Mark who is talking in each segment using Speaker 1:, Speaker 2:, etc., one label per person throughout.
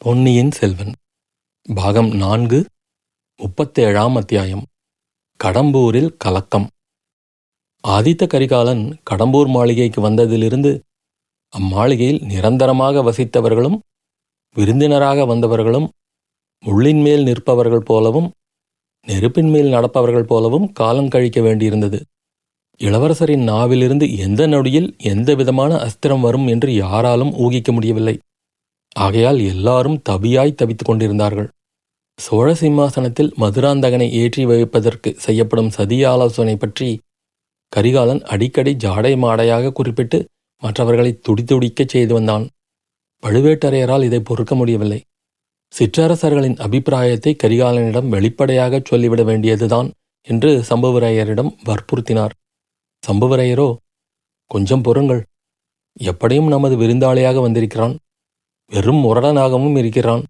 Speaker 1: பொன்னியின் செல்வன். பாகம் நான்கு முப்பத்தேழாம் அத்தியாயம். கடம்பூரில் கலக்கம். ஆதித்த கரிகாலன் கடம்பூர் மாளிகைக்கு வந்ததிலிருந்து அம்மாளிகையில் நிரந்தரமாக வசித்தவர்களும் விருந்தினராக வந்தவர்களும் முள்ளின் மேல் நிற்பவர்கள் போலவும் நெருப்பின் மேல் நடப்பவர்கள் போலவும் காலம் கழிக்க வேண்டியிருந்தது. இளவரசரின் நாவிலிருந்து எந்த நொடியில் எந்த விதமான அஸ்திரம் வரும் என்று யாராலும் ஊகிக்க முடியவில்லை. ஆகையால் எல்லாரும் தபியாய் தவித்துக் கொண்டிருந்தார்கள். சோழ சிம்மாசனத்தில் மதுராந்தகனை ஏற்றி வைப்பதற்கு செய்யப்படும் சதி ஆலோசனை பற்றி கரிகாலன் அடிக்கடி ஜாடை மாடையாக குறிப்பிட்டு மற்றவர்களை துடித்துடிக்கச் செய்து வந்தான். பழுவேட்டரையரால் இதை பொறுக்க முடியவில்லை. சிற்றரசர்களின் அபிப்பிராயத்தை கரிகாலனிடம் வெளிப்படையாகச் சொல்லிவிட வேண்டியதுதான் என்று சம்புவரையரிடம் வற்புறுத்தினார். சம்புவரையரோ கொஞ்சம் பொறுங்கள். எப்படியும் நமது விருந்தாளியாக வந்திருக்கிறான். வெறும் முரடனாகவும் இருக்கிறான்.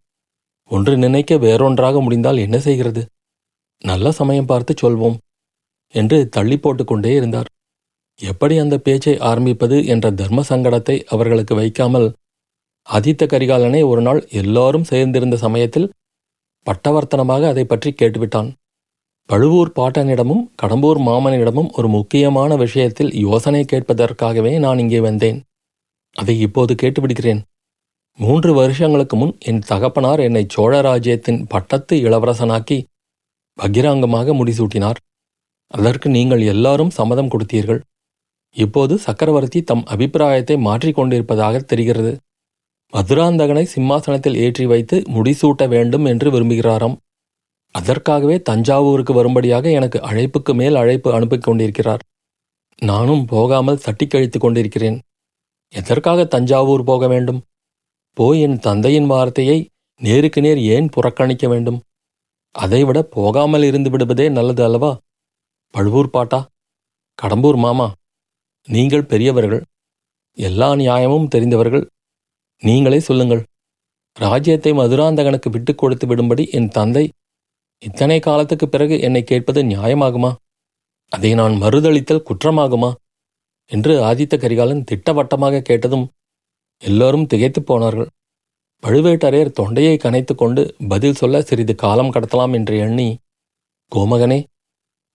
Speaker 1: ஒன்று நினைக்க வேறொன்றாக முடிந்தால் என்ன செய்கிறது? நல்ல சமயம் பார்த்து சொல்வோம் என்று தள்ளி போட்டுக்கொண்டே இருந்தார். எப்படி அந்த பேச்சை ஆரம்பிப்பது என்ற தர்ம சங்கடத்தை அவர்களுக்கு வைக்காமல் ஆதித்த கரிகாலனை ஒரு நாள் எல்லாரும் சேர்ந்திருந்த சமயத்தில் பட்டவர்த்தனமாக அதை பற்றி கேட்டுவிட்டான். பழுவூர் பாட்டனிடமும் கடம்பூர் மாமனிடமும் ஒரு முக்கியமான விஷயத்தில் யோசனை கேட்பதற்காகவே நான் இங்கே வந்தேன். அதை இப்போது கேட்டுவிடுகிறேன். மூன்று வருஷங்களுக்கு முன் என் தகப்பனார் என்னை சோழ ராஜ்யத்தின் பட்டத்து இளவரசனாக்கி பகிராங்கமாக முடிசூட்டினார். அதற்கு நீங்கள் எல்லாரும் சம்மதம் கொடுத்தீர்கள். இப்போது சக்கரவர்த்தி தம் அபிப்பிராயத்தை மாற்றிக்கொண்டிருப்பதாக தெரிகிறது. மதுராந்தகனை சிம்மாசனத்தில் ஏற்றி வைத்து முடிசூட்ட வேண்டும் என்று விரும்புகிறாராம். அதற்காகவே தஞ்சாவூருக்கு வரும்படியாக எனக்கு அழைப்புக்கு மேல் அழைப்பு அனுப்பிக் கொண்டிருக்கிறார். நானும் போகாமல் தட்டி கழித்துக் கொண்டிருக்கிறேன். எதற்காக தஞ்சாவூர் போக வேண்டும்? போய் என் தந்தையின் வார்த்தையை நேருக்கு நேர் ஏன் புறக்கணிக்க வேண்டும்? அதைவிட போகாமல் இருந்து விடுவதே நல்லது அல்லவா? பழுவூர் பாட்டா? கடம்பூர் மாமா? நீங்கள் பெரியவர்கள். எல்லா நியாயமும் தெரிந்தவர்கள். நீங்களே சொல்லுங்கள். ராஜ்யத்தை மதுராந்தகனுக்கு விட்டுக் கொடுத்து விடும்படி என் தந்தை இத்தனை காலத்துக்கு பிறகு என்னை கேட்பது நியாயமாகுமா? அதை நான் மறுதளித்தல் குற்றமாகுமா? என்று ஆதித்த கரிகாலன் திட்டவட்டமாக கேட்டதும் எல்லோரும் திகைத்துப் போனார்கள். பழுவேட்டரையர் தொண்டையை கனைத்து கொண்டு பதில் சொல்ல சிறிது காலம் கடத்தலாம் என்று எண்ணி கோமகனே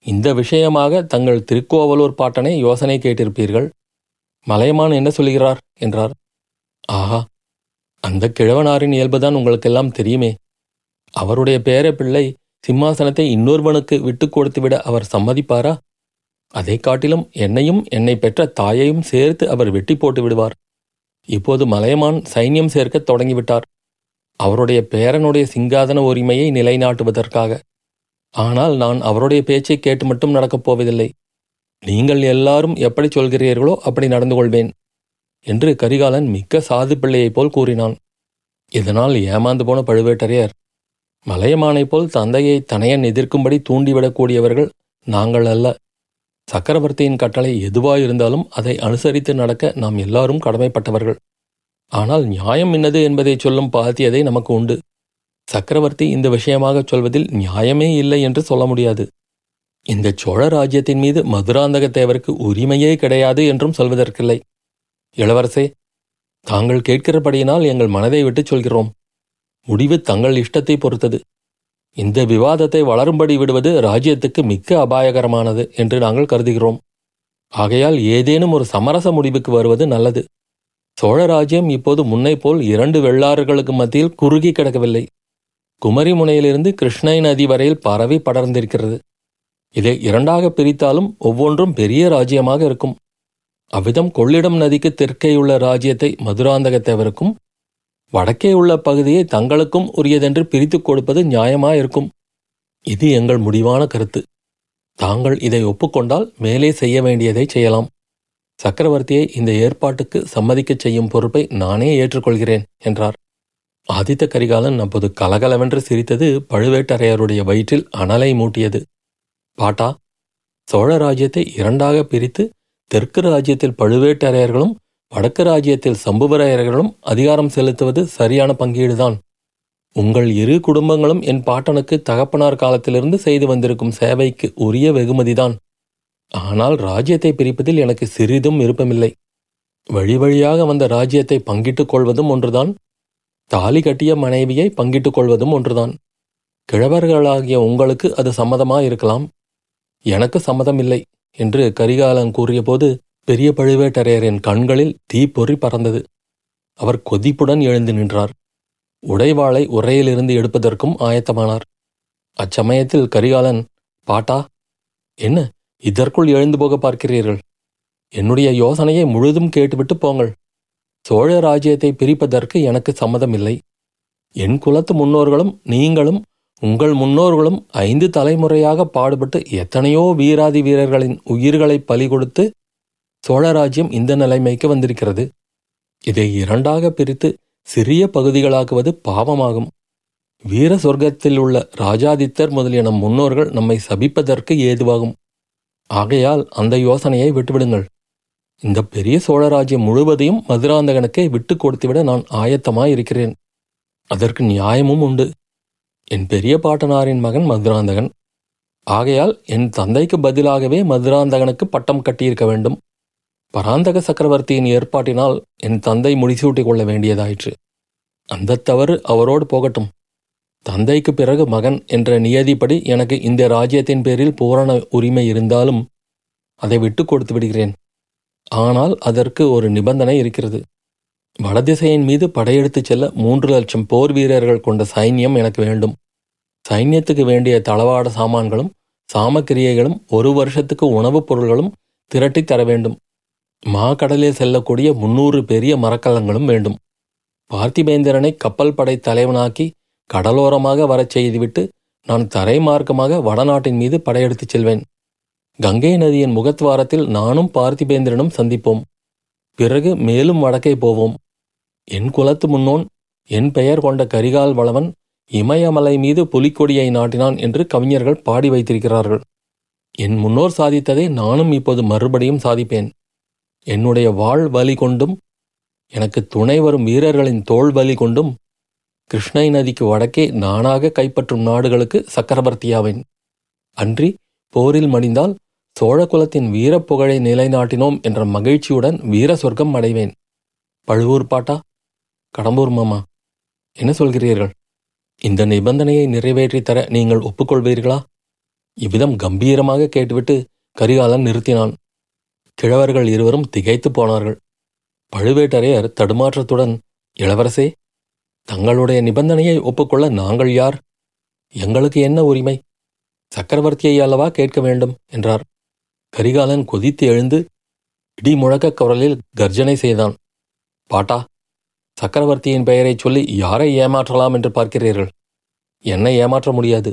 Speaker 1: இந்த விஷயமாக தங்கள் திருக்கோவலூர் பாட்டனை யோசனை கேட்டிருப்பீர்கள். மலையமான் என்ன சொல்கிறார்? என்றார். ஆஹா அந்த கிழவனாரின் இயல்புதான் உங்களுக்கெல்லாம் தெரியுமே. அவருடைய பேர பிள்ளை சிம்மாசனத்தை இன்னொருவனுக்கு விட்டுக் கொடுத்துவிட அவர் சம்மதிப்பாரா? அதை காட்டிலும் என்னையும் என்னை பெற்ற தாயையும் சேர்த்து அவர் வெட்டி போட்டு விடுவார். இப்போது மலையமான் சைன்யம் சேர்க்கத் தொடங்கிவிட்டார். அவருடைய பேரனுடைய சிங்காதன உரிமையை நிலைநாட்டுவதற்காக. ஆனால் நான் அவருடைய பேச்சை கேட்டு மட்டும் நடக்கப் போவதில்லை. நீங்கள் எல்லாரும் எப்படி சொல்கிறீர்களோ அப்படி நடந்து கொள்வேன் என்று கரிகாலன் மிக்க சாது பிள்ளையைப் போல் கூறினான். இதனால் ஏமாந்து போன பழுவேட்டரையர் மலையமானைப் போல் தந்தையை தனையன் எதிர்க்கும்படி தூண்டிவிடக்கூடியவர்கள் நாங்கள் அல்ல. சக்கரவர்த்தியின் கட்டளை எதுவாயிருந்தாலும் அதை அனுசரித்து நடக்க நாம் எல்லாரும் கடமைப்பட்டவர்கள். ஆனால் நியாயம் என்னது என்பதை சொல்லும் பாத்தியதை நமக்கு உண்டு. சக்கரவர்த்தி இந்த விஷயமாக சொல்வதில் நியாயமே இல்லை என்று சொல்ல முடியாது. இந்த சோழ ராஜ்யத்தின் மீது மதுராந்தக தேவருக்கு உரிமையே கிடையாது என்றும் சொல்வதற்கில்லை. இளவரசே தாங்கள் கேட்கிறபடியினால் எங்கள் மனதை விட்டுச் சொல்கிறோம். முடிவு தங்கள் இஷ்டத்தை பொறுத்தது. இந்த விவாதத்தை வளரும்படி விடுவது ராஜ்யத்துக்கு மிக்க அபாயகரமானது என்று நாங்கள் கருதுகிறோம். ஆகையால் ஏதேனும் ஒரு சமரச முடிவுக்கு வருவது நல்லது. சோழ ராஜ்யம் இப்போது முன்னை போல் இரண்டு வெள்ளாறுகளுக்கு மத்தியில் குறுகி கிடக்கவில்லை. குமரி முனையிலிருந்து கிருஷ்ணை நதி வரையில் பரவி படர்ந்திருக்கிறது. இதை இரண்டாக பிரித்தாலும் ஒவ்வொன்றும் பெரிய ராஜ்யமாக இருக்கும். அவ்விதம் கொள்ளிடம் நதிக்கு தெற்கேயுள்ள ராஜ்யத்தை மதுராந்தகத்தேவருக்கும் வடக்கே உள்ள பகுதியை தங்களுக்கும் உரியதென்று பிரித்துக் கொடுப்பது நியாயமாயிருக்கும். இது எங்கள் முடிவான கருத்து. தாங்கள் இதை ஒப்புக்கொண்டால் மேலே செய்ய வேண்டியதை செய்யலாம். சக்கரவர்த்தியை இந்த ஏற்பாட்டுக்கு சம்மதிக்கச் செய்யும் பொறுப்பை நானே ஏற்றுக்கொள்கிறேன் என்றார். ஆதித்த கரிகாலன் அப்போது கலகலவென்று சிரித்தது பழுவேட்டரையருடைய வயிற்றில் அனலை மூட்டியது. பாட்டா சோழ ராஜ்யத்தை இரண்டாக பிரித்து தெற்கு ராஜ்யத்தில் பழுவேட்டரையர்களும் வடக்கு ராஜ்யத்தில் சம்புவரையர்களும் அதிகாரம் செலுத்துவது சரியான பங்கீடுதான். உங்கள் இரு குடும்பங்களும் என் பாட்டனுக்கு தகப்பனார் காலத்திலிருந்து செய்து வந்திருக்கும் சேவைக்கு உரிய வெகுமதிதான். ஆனால் ராஜ்யத்தை பிரிப்பதில் எனக்கு சிறிதும் விருப்பமில்லை. வழி வழியாக வந்த ராஜ்யத்தை பங்கிட்டுக் கொள்வதும் ஒன்றுதான். தாலி கட்டிய மனைவியை பங்கிட்டுக் கொள்வதும் ஒன்றுதான். கிழவர்களாகிய உங்களுக்கு அது சம்மதமா இருக்கலாம் எனக்கு சம்மதம் இல்லை என்று கரிகாலன் கூறியபோது பெரிய பழுவேட்டரையரின் கண்களில் தீப்பொறி பறந்தது. அவர் கொதிப்புடன் எழுந்து நின்றார். உடைவாளை உரையிலிருந்து எடுப்பதற்கும் ஆயத்தமானார். அச்சமயத்தில் கரிகாலன் பாட்டா என்ன இதற்குள் எழுந்து போக பார்க்கிறீர்கள்? என்னுடைய யோசனையை முழுதும் கேட்டுவிட்டு போங்கள். சோழ ராஜ்யத்தை பிரிப்பதற்கு எனக்கு சம்மதமில்லை. என் குலத்து முன்னோர்களும் நீங்களும் உங்கள் முன்னோர்களும் ஐந்து தலைமுறையாக பாடுபட்டு எத்தனையோ வீராதி வீரர்களின் உயிர்களை பலி கொடுத்து சோழ ராஜ்யம் இந்த நிலைமைக்கு வந்திருக்கிறது. இதை இரண்டாக பிரித்து சிறிய பகுதிகளாக்குவது பாவமாகும். வீர சொர்க்கத்தில் உள்ள ராஜாதித்தர் முதலிய நம் முன்னோர்கள் நம்மை சபிப்பதற்கு ஏதுவாகும். ஆகையால் அந்த யோசனையை விட்டுவிடுங்கள். இந்த பெரிய சோழராஜ்யம் முழுவதையும் மதுராந்தகனுக்கே விட்டு கொடுத்துவிட நான் ஆயத்தமாய் இருக்கிறேன் அதற்கு நியாயமும் உண்டு. என் பெரிய பாட்டனாரின் மகன் மதுராந்தகன். ஆகையால் என் தந்தைக்கு பதிலாகவே மதுராந்தகனுக்கு பட்டம் கட்டியிருக்க வேண்டும். பராந்தக சக்கரவர்த்தியின் ஏற்பாட்டினால் என் தந்தை முடிசூட்டிக் கொள்ள வேண்டியதாயிற்று. அந்த தவறு அவரோடு போகட்டும். தந்தைக்கு பிறகு மகன் என்ற நியதிப்படி எனக்கு இந்த ராஜ்யத்தின் பேரில் பூரண உரிமை இருந்தாலும் அதை விட்டு கொடுத்து விடுகிறேன். ஆனால் அதற்கு ஒரு நிபந்தனை இருக்கிறது. வடதிசையின் மீது படையெடுத்துச் செல்ல மூன்று லட்சம் போர் வீரர்கள் கொண்ட சைன்யம் எனக்கு வேண்டும். சைன்யத்துக்கு வேண்டிய தளவாட சாமான்களும் சாமக்கிரியைகளும் ஒரு வருஷத்துக்கு உணவுப் பொருள்களும் திரட்டித் தர வேண்டும். மாக்கடலில் செல்லக்கூடிய முன்னூறு பெரிய மரக்கலங்களும் வேண்டும். பார்த்திபேந்திரனை கப்பல் படை தலைவனாக்கி கடலோரமாக வரச் செய்துவிட்டு நான் தரை மார்க்கமாக வடநாட்டின் மீது படையெடுத்துச் செல்வேன். கங்கை நதியின் முகத்வாரத்தில் நானும் பார்த்திபேந்திரனும் சந்திப்போம். பிறகு மேலும் வடக்கே போவோம். என் குலத்து முன்னோன் என் பெயர் கொண்ட கரிகால் வளவன் இமயமலை மீது புலிக்கொடியை நாட்டினான் என்று கவிஞர்கள் பாடி வைத்திருக்கிறார்கள். என் முன்னோர் சாதித்ததை நானும் இப்போது மறுபடியும் சாதிப்பேன். என்னுடைய வாழ் வலி கொண்டும் எனக்கு துணை வரும் வீரர்களின் தோல் வலி கொண்டும் கிருஷ்ணை நதிக்கு வடக்கே நானாக கைப்பற்றும் நாடுகளுக்கு சக்கரவர்த்தியாவேன். அன்றி போரில் மடிந்தால் சோழ குலத்தின் வீரப்புகழை நிலைநாட்டினோம் என்ற மகிழ்ச்சியுடன் வீர சொர்க்கம் அடைவேன். பழுவூர் பாட்டா கடம்பூர் மாமா என்ன சொல்கிறீர்கள்? இந்த நிபந்தனையை நிறைவேற்றித் தர நீங்கள் ஒப்புக்கொள்வீர்களா? இவ்விதம் கம்பீரமாக கேட்டுவிட்டு கரிகாலன் நிறுத்தினான். கிழவர்கள் இருவரும் திகைத்து போனார்கள். பழுவேட்டரையர் தடுமாற்றத்துடன் இளவரசே தங்களுடைய நிபந்தனையை ஒப்புக்கொள்ள நாங்கள் யார்? எங்களுக்கு என்ன உரிமை? சக்கரவர்த்தியை அல்லவா கேட்க வேண்டும்? என்றார். கரிகாலன் கொதித்து எழுந்து இடி முழக்க குரலில் கர்ஜனை செய்தான். பாட்டா சக்கரவர்த்தியின் பெயரைச் சொல்லி யாரை ஏமாற்றலாம் என்று பார்க்கிறீர்கள்? என்னை ஏமாற்ற முடியாது.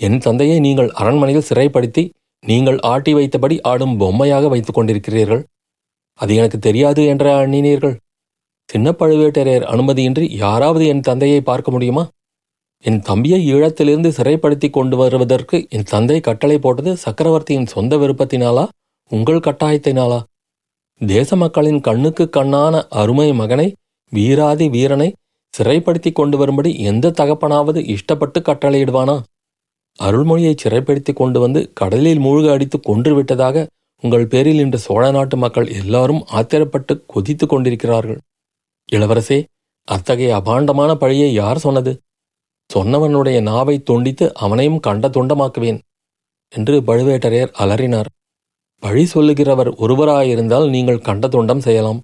Speaker 1: என் தந்தையை நீங்கள் அரண்மனையில் சிறைப்படுத்தி நீங்கள் ஆட்டி வைத்தபடி ஆடும் பொம்மையாக வைத்துக் கொண்டிருக்கிறீர்கள். அது எனக்கு தெரியாது என்ற எண்ணினீர்கள் சின்ன பழுவேட்டரையர் அனுமதியின்றி யாராவது என் தந்தையை பார்க்க முடியுமா? என் தம்பியை ஈழத்திலிருந்து சிறைப்படுத்தி கொண்டு வருவதற்கு என் தந்தை கட்டளை போட்டது சக்கரவர்த்தியின் சொந்த விருப்பத்தினாலா? உங்கள் கட்டாயத்தினாலா? தேச மக்களின் கண்ணுக்கு கண்ணான அருமை மகனை வீராதி வீரனை சிறைப்படுத்தி கொண்டு வரும்படி எந்த தகப்பனாவது இஷ்டப்பட்டு கட்டளையிடுவானா? அருள்மொழியை சிறைப்படுத்தி கொண்டு வந்து கடலில் மூழ்க அடித்து கொன்று விட்டதாக உங்கள் பேரில் இன்று சோழ நாட்டு மக்கள் எல்லாரும் ஆத்திரப்பட்டு கொதித்து கொண்டிருக்கிறார்கள். இளவரசே அத்தகைய அபாண்டமான பழியை யார் சொன்னது? சொன்னவனுடைய நாவை துண்டித்து அவனையும் கண்ட துண்டமாக்குவேன் என்று பழுவேட்டரையர் அலறினார். பழி சொல்லுகிறவர் ஒருவராயிருந்தால் நீங்கள் கண்ட துண்டம் செய்யலாம்.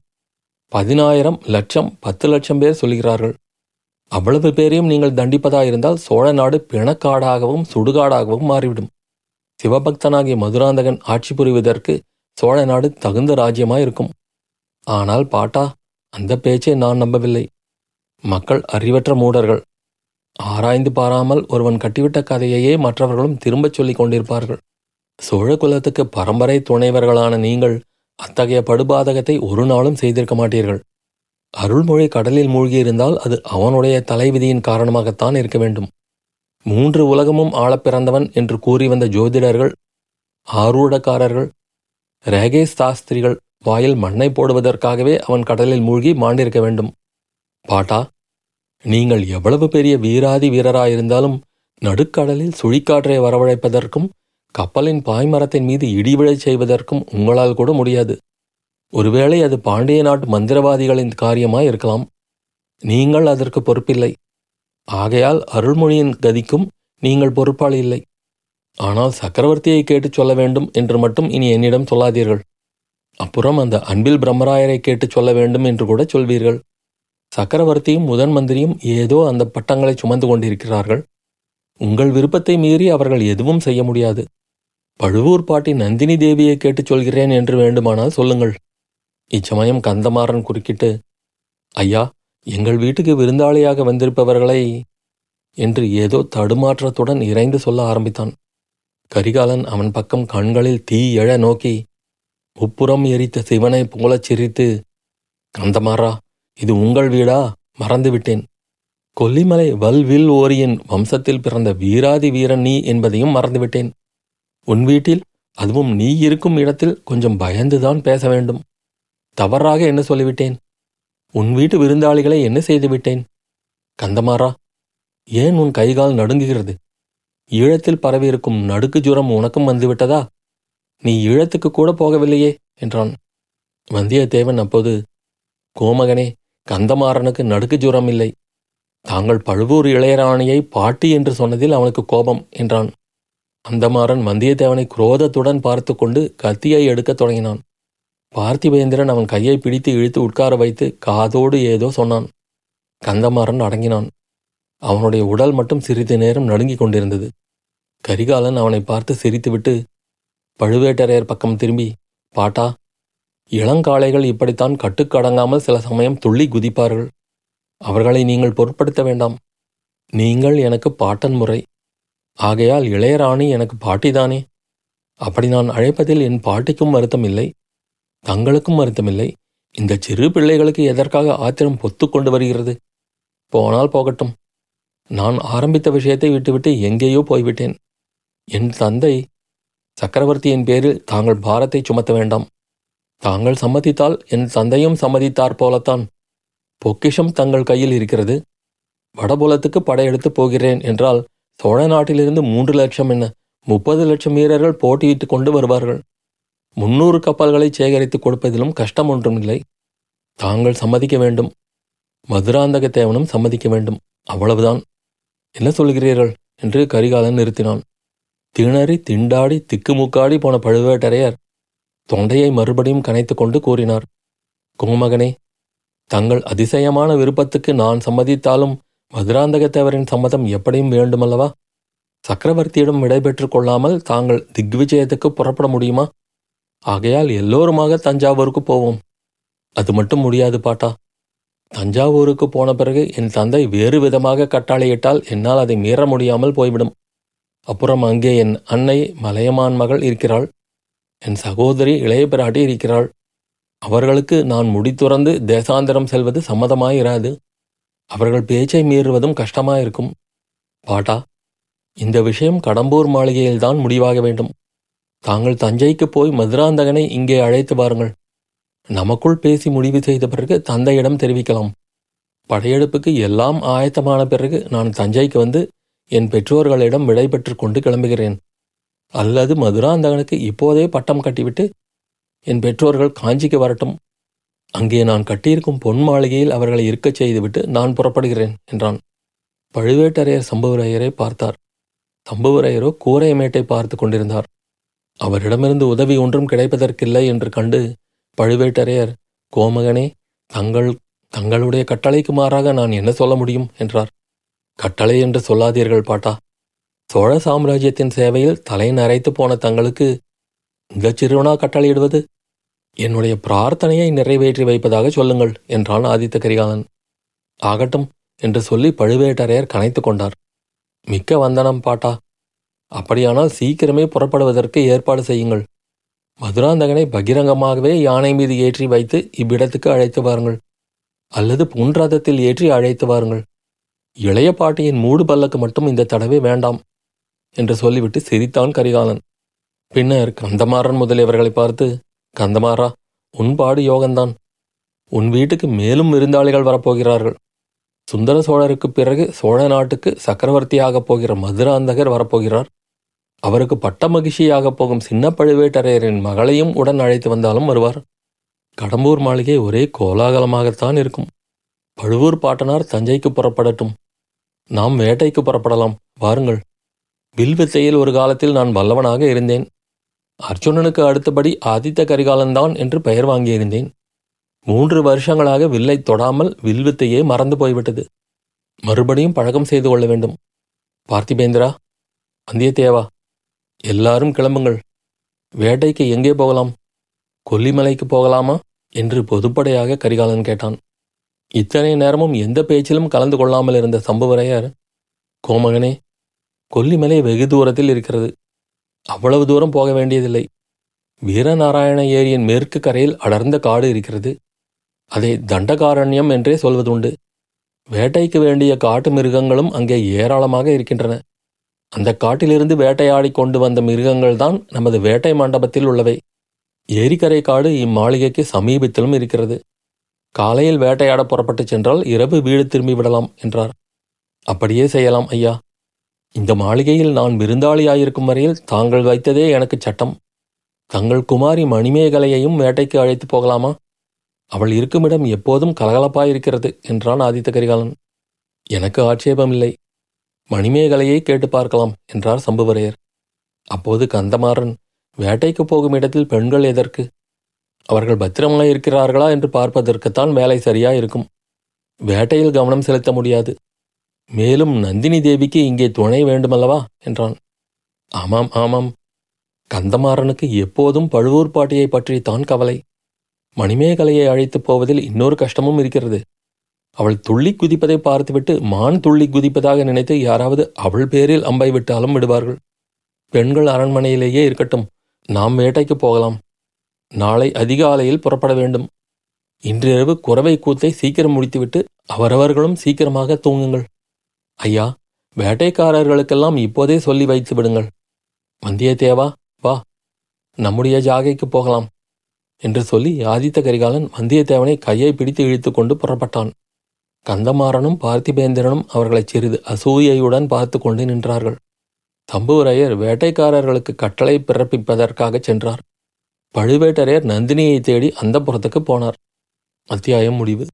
Speaker 1: பதினாயிரம் லட்சம் பத்து லட்சம் பேர் சொல்கிறார்கள் அவ்வளவு பேரையும் நீங்கள் தண்டிப்பதாயிருந்தால் சோழ நாடு பிணக்காடாகவும் சுடுகாடாகவும் மாறிவிடும். சிவபக்தனாகிய மதுராந்தகன் ஆட்சி புரிவதற்கு சோழ நாடு தகுந்த ராஜ்யமாயிருக்கும் ஆனால் பாட்டா அந்த பேச்சை நான் நம்பவில்லை. மக்கள் அறிவற்ற மூடர்கள். ஆராய்ந்து பாராமல் ஒருவன் கட்டிவிட்ட கதையையே மற்றவர்களும் திரும்பச் சொல்லிக் கொண்டிருப்பார்கள். சோழ குலத்துக்கு பரம்பரை துணைவர்களான நீங்கள் அத்தகைய படுபாதகத்தை ஒரு நாளும் செய்திருக்க மாட்டீர்கள். அருள்மொழி கடலில் மூழ்கியிருந்தால் அது அவனுடைய தலைவிதியின் காரணமாகத்தான் இருக்க வேண்டும். மூன்று உலகமும் ஆளப் பிறந்தவன் என்று கூறி வந்த ஜோதிடர்கள் ஆரூடக்காரர்கள் ரேகேஷ் சாஸ்திரிகள் வாயில் மண்ணை போடுவதற்காகவே அவன் கடலில் மூழ்கி மாண்டிருக்க வேண்டும். பாட்டா நீங்கள் எவ்வளவு பெரிய வீராதி வீரராயிருந்தாலும் நடுக்கடலில் சுழிக்காற்றை வரவழைப்பதற்கும் கப்பலின் பாய்மரத்தின் மீது இடிவிழச் செய்வதற்கும் உங்களால் கூட முடியாது. ஒருவேளை அது பாண்டிய நாட்டு மந்திரவாதிகளின் காரியமாய் இருக்கலாம் நீங்கள் அதற்கு பொறுப்பில்லை. ஆகையால் அருள்மொழியின் கதிக்கும் நீங்கள் பொறுப்பாளி இல்லை ஆனால் சக்கரவர்த்தியை கேட்டுச் சொல்ல வேண்டும் என்று மட்டும் இனி என்னிடம் சொல்லாதீர்கள். அப்புறம் அந்த அன்பில் பிரம்மராயரை கேட்டுச் சொல்ல வேண்டும் என்று கூட சொல்வீர்கள். சக்கரவர்த்தியும் முதன் மந்திரியும் ஏதோ அந்த பட்டங்களை சுமந்து கொண்டிருக்கிறார்கள். உங்கள் விருப்பத்தை மீறி அவர்கள் எதுவும் செய்ய முடியாது. பழுவூர் பாட்டி நந்தினி தேவியை கேட்டுச் சொல்கிறேன் என்று வேண்டுமானால் சொல்லுங்கள். இச்சமயம் கந்தமாறன் குறுக்கிட்டு ஐயா எங்கள் வீட்டுக்கு விருந்தாளியாக வந்திருப்பவர்களை என்று ஏதோ தடுமாற்றத்துடன் இறைந்து சொல்ல ஆரம்பித்தான். கரிகாலன் அவன் பக்கம் கண்களில் தீ எழ நோக்கி உப்புறம் எரித்த சிவனை போலச் சிரித்து கந்தமாறா இது உங்கள் வீடா? மறந்துவிட்டேன் கொல்லிமலை வல்வில் ஓரியின் வம்சத்தில் பிறந்த வீராதி வீரன் நீ என்பதையும் மறந்துவிட்டேன் உன் வீட்டில் அதுவும் நீ இருக்கும் இடத்தில் கொஞ்சம் பயந்துதான் பேச வேண்டும். தவறாக என்ன சொல்லிவிட்டேன்? உன் வீட்டு விருந்தாளிகளை என்ன செய்துவிட்டேன்? கந்தமாறா ஏன் உன் கைகால் நடுங்குகிறது? ஈழத்தில் பரவியிருக்கும் நடுக்கு ஜுரம் உனக்கும் வந்துவிட்டதா? நீ ஈழத்துக்கு கூட போகவில்லையே என்றான். வந்தியத்தேவன் அப்போது கோமகனே கந்தமாறனுக்கு நடுக்கு ஜுரம் இல்லை. தாங்கள் பழுவூர் இளையராணியை பாட்டி என்று சொன்னதில் அவனுக்கு கோபம் என்றான். அந்தமாறன் வந்தியத்தேவனை குரோதத்துடன் பார்த்து கொண்டு கத்தியை எடுக்கத் தொடங்கினான். பார்த்திபேந்திரன் அவன் கையை பிடித்து இழுத்து உட்கார வைத்து காதோடு ஏதோ சொன்னான். கந்தமாறன் அடங்கினான். அவனுடைய உடல் மட்டும் சிறிது நேரம் நடுங்கிக் கொண்டிருந்தது. கரிகாலன் அவனை பார்த்து சிரித்துவிட்டு பழுவேட்டரையர் பக்கம் திரும்பி பாட்டா இளங்காளைகள் இப்படித்தான் கட்டுக்கடங்காமல் சில சமயம் துள்ளி குதிப்பார்கள். அவர்களை நீங்கள் பொருட்படுத்த வேண்டாம். நீங்கள் எனக்கு பாட்டன் முறை. ஆகையால் இளையராணி எனக்கு பாட்டிதானே அப்படி நான் அழைப்பதில் என் பாட்டிக்கும் வருத்தம் இல்லை. தங்களுக்கும் வருத்தமில்லை. இந்த சிறு பிள்ளைகளுக்கு எதற்காக ஆத்திரம் பொத்து கொண்டு வருகிறது? போனால் போகட்டும். நான் ஆரம்பித்த விஷயத்தை விட்டுவிட்டு எங்கேயோ போய்விட்டேன். என் தந்தை சக்கரவர்த்தியின் பேரில் தாங்கள் பாரத்தை சுமத்த வேண்டாம். தாங்கள் சம்மதித்தால் என் தந்தையும் சம்மதித்தார் போலத்தான். பொக்கிஷம் தங்கள் கையில் இருக்கிறது. வடபுலத்துக்கு படையெடுத்து போகிறேன் என்றால் சோழ நாட்டிலிருந்து மூன்று லட்சம் என்ன முப்பது லட்சம் வீரர்கள் போட்டியிட்டுக் கொண்டு வருவார்கள். முன்னூறு கப்பல்களை சேகரித்துக் கொடுப்பதிலும் கஷ்டம் ஒன்றுமில்லை தாங்கள் சம்மதிக்க வேண்டும். மதுராந்தக தேவனும் சம்மதிக்க வேண்டும். அவ்வளவுதான். என்ன சொல்கிறீர்கள்? என்று கரிகாலன் நிறுத்தினான். திணறி திண்டாடி திக்குமுக்காடி போன பழுவேட்டரையர் தொண்டையை மறுபடியும் கனைத்து கொண்டு கூறினார். குமகனே தங்கள் அதிசயமான விருப்பத்துக்கு நான் சம்மதித்தாலும் மதுராந்தகத்தேவரின் சம்மதம் எப்படியும் வேண்டுமல்லவா? சக்கரவர்த்தியிடம் விடைபெற்றுக் கொள்ளாமல் தாங்கள் திக்விஜயத்துக்கு புறப்பட முடியுமா? ஆகையால் எல்லோருமாக தஞ்சாவூருக்கு போவோம். அது மட்டும் முடியாது பாட்டா. தஞ்சாவூருக்கு போன பிறகு என் தந்தை வேறு விதமாக கட்டாளையிட்டால் என்னால் அதை மீற முடியாமல் போய்விடும். அப்புறம் அங்கே என் அன்னை மலையமான் மகள் இருக்கிறாள். என் சகோதரி இளைய பிராட்டி இருக்கிறாள். அவர்களுக்கு நான் முடித்துறந்து தேசாந்திரம் செல்வது சம்மதமாயிராது. அவர்கள் பேச்சை மீறுவதும் கஷ்டமாயிருக்கும். பாட்டா இந்த விஷயம் கடம்பூர் மாளிகையில்தான் முடிவாக வேண்டும். தாங்கள் தஞ்சைக்கு போய் மதுராந்தகனை இங்கே அழைத்து பாருங்கள் நமக்குள் பேசி முடிவு செய்த பிறகு தந்தையிடம் தெரிவிக்கலாம். படையெடுப்புக்கு எல்லாம் ஆயத்தமான பிறகு நான் தஞ்சைக்கு வந்து என் பெற்றோர்களிடம் விடை கொண்டு கிளம்புகிறேன். அல்லது மதுராந்தகனுக்கு இப்போதே பட்டம் கட்டிவிட்டு என் பெற்றோர்கள் காஞ்சிக்கு வரட்டும். அங்கே நான் கட்டியிருக்கும் பொன் மாளிகையில் அவர்களை இருக்கச் செய்துவிட்டு நான் புறப்படுகிறேன் என்றான். பழுவேட்டரையர் சம்புவரையரை பார்த்தார். சம்புவரையரோ கூரைமேட்டை பார்த்து கொண்டிருந்தார். அவரிடமிருந்து உதவி ஒன்றும் கிடைப்பதற்கில்லை என்று கண்டு பழுவேட்டரையர் கோமகனே தங்கள் தங்களுடைய கட்டளைக்கு மாறாக நான் என்ன சொல்ல முடியும்? என்றார். கட்டளை என்று சொல்லாதீர்கள் பாட்டா. சோழ சாம்ராஜ்யத்தின் சேவையில் தலை நரைத்து போன தங்களுக்கு இந்த சிறுவனா கட்டளையிடுவது? என்னுடைய பிரார்த்தனையை நிறைவேற்றி வைப்பதாக சொல்லுங்கள் என்றான் ஆதித்த கரிகாலன். ஆகட்டும் என்று சொல்லி பழுவேட்டரையர் கனைத்து கொண்டார். மிக்க வந்தனம் பாட்டா. அப்படியானால் சீக்கிரமே புறப்படுவதற்கு ஏற்பாடு செய்யுங்கள். மதுராந்தகனை பகிரங்கமாகவே யானை மீது ஏற்றி வைத்து இவ்விடத்துக்கு அழைத்து வாருங்கள். அல்லது புன்ரதத்தில் ஏற்றி அழைத்து வாருங்கள். இளைய பாட்டியின் மூடு பல்லக்கு மட்டும் இந்த தடவை வேண்டாம் என்று சொல்லிவிட்டு சிரித்தான் கரிகாலன். பின்னர் கந்தமாறன் முதலியவர்களை பார்த்து கந்தமாறா உன் பாடு யோகந்தான். உன் வீட்டுக்கு மேலும் விருந்தாளிகள் வரப்போகிறார்கள். சுந்தர சோழருக்கு பிறகு சோழ நாட்டுக்கு சக்கரவர்த்தியாகப் போகிற மதுராந்தகர் வரப்போகிறார். அவருக்கு பட்ட மகிழ்ச்சியாகப் போகும் சின்ன பழுவேட்டரையரின் மகளையும் உடன் அழைத்து வந்தாலும் வருவார். கடம்பூர் மாளிகை ஒரே கோலாகலமாகத்தான் இருக்கும். பழுவூர் பாட்டனார் தஞ்சைக்கு புறப்படட்டும். நாம் வேட்டைக்கு புறப்படலாம். வாருங்கள். வில்வித்தையில் ஒரு காலத்தில் நான் வல்லவனாக இருந்தேன். அர்ஜுனனுக்கு அடுத்தபடி ஆதித்த கரிகாலன்தான் என்று பெயர் வாங்கியிருந்தேன். மூன்று வருஷங்களாக வில்லை தொடாமல் வில்வித்தையே மறந்து போய்விட்டது. மறுபடியும் பழக்கம் செய்து கொள்ள வேண்டும். பார்த்திபேந்திரா வந்தியத்தேவா எல்லாரும் கிளம்புங்கள். வேட்டைக்கு எங்கே போகலாம்? கொல்லிமலைக்கு போகலாமா? என்று பொதுப்படையாக கரிகாலன் கேட்டான். இத்தனை நேரமும் எந்த பேச்சிலும் கலந்து கொள்ளாமல் இருந்த சம்புவரையர் கோமகனே கொல்லிமலை வெகு தூரத்தில் இருக்கிறது. அவ்வளவு தூரம் போக வேண்டியதில்லை. வீரநாராயண ஏரியின் மேற்கு கரையில் அடர்ந்த காடு இருக்கிறது. அதை தண்டகாரண்யம் என்றே சொல்வதுண்டு. வேட்டைக்கு வேண்டிய காட்டு மிருகங்களும் அங்கே ஏராளமாக இருக்கின்றன. அந்த காட்டிலிருந்து வேட்டையாடி கொண்டு வந்த மிருகங்கள் தான் நமது வேட்டை மண்டபத்தில் உள்ளவை. ஏரிக்கரை காடு இம்மாளிகைக்கு சமீபத்திலும் இருக்கிறது. காலையில் வேட்டையாட புறப்பட்டுச் சென்றால் இரவு வீடு திரும்பி விடலாம் என்றார். அப்படியே செய்யலாம் ஐயா. இந்த மாளிகையில் நான் விருந்தாளியாயிருக்கும் வரையில் தாங்கள் வைத்ததே எனக்கு சட்டம். தங்கள் குமாரி மணிமேகலையையும் வேட்டைக்கு அழைத்து போகலாமா? அவள் இருக்குமிடம் எப்போதும் கலகலப்பாயிருக்கிறது என்றான் ஆதித்த கரிகாலன். எனக்கு ஆட்சேபமில்லை. மணிமேகலையை கேட்டு பார்க்கலாம் என்றார் சம்புவரையர். அப்போது கந்தமாறன் வேட்டைக்கு போகும் இடத்தில் பெண்கள் எதற்கு? அவர்கள் பத்திரமாய் இருக்கிறார்களா என்று பார்ப்பதற்குத்தான் வேலை சரியா இருக்கும். வேட்டையில் கவனம் செலுத்த முடியாது. மேலும் நந்தினி தேவிக்கு இங்கே துணை வேண்டுமல்லவா? என்றான். ஆமாம் ஆமாம். கந்தமாறனுக்கு எப்போதும் பழுவூர் பாட்டியை பற்றி தான் கவலை. மணிமேகலையை அழைத்துப் போவதில் இன்னொரு கஷ்டமும் இருக்கிறது. அவள் துள்ளி குதிப்பதை பார்த்துவிட்டு மான் துள்ளி குதிப்பதாக நினைத்து யாராவது அவள் பேரில் அம்பை விட்டாலும் விடுவார்கள். பெண்கள் அரண்மனையிலேயே இருக்கட்டும். நாம் வேட்டைக்கு போகலாம். நாளை அதிகாலையில் புறப்பட வேண்டும். இன்றிரவு குறவை கூத்தை சீக்கிரம் முடித்துவிட்டு அவரவர்களும் சீக்கிரமாக தூங்குங்கள். ஐயா வேட்டைக்காரர்களுக்கெல்லாம் இப்போதே சொல்லி வைத்து விடுங்கள். வந்தியத்தேவா வா. நம்முடைய ஜாகைக்கு போகலாம். என்று சொல்லி ஆதித்த கரிகாலன் வந்தியத்தேவனை கையை பிடித்து இழுத்து கொண்டு புறப்பட்டான். கந்தமாறனும் பார்த்திபேந்திரனும் அவர்களை சிறிது அசூயையுடன் பார்த்து கொண்டு நின்றார்கள். தம்புவரையர் வேட்டைக்காரர்களுக்கு கட்டளை பிறப்பிப்பதற்காக சென்றார். பழுவேட்டரையர் நந்தினியை தேடி அந்த புறத்துக்கு போனார். அத்தியாயம் முடிவு.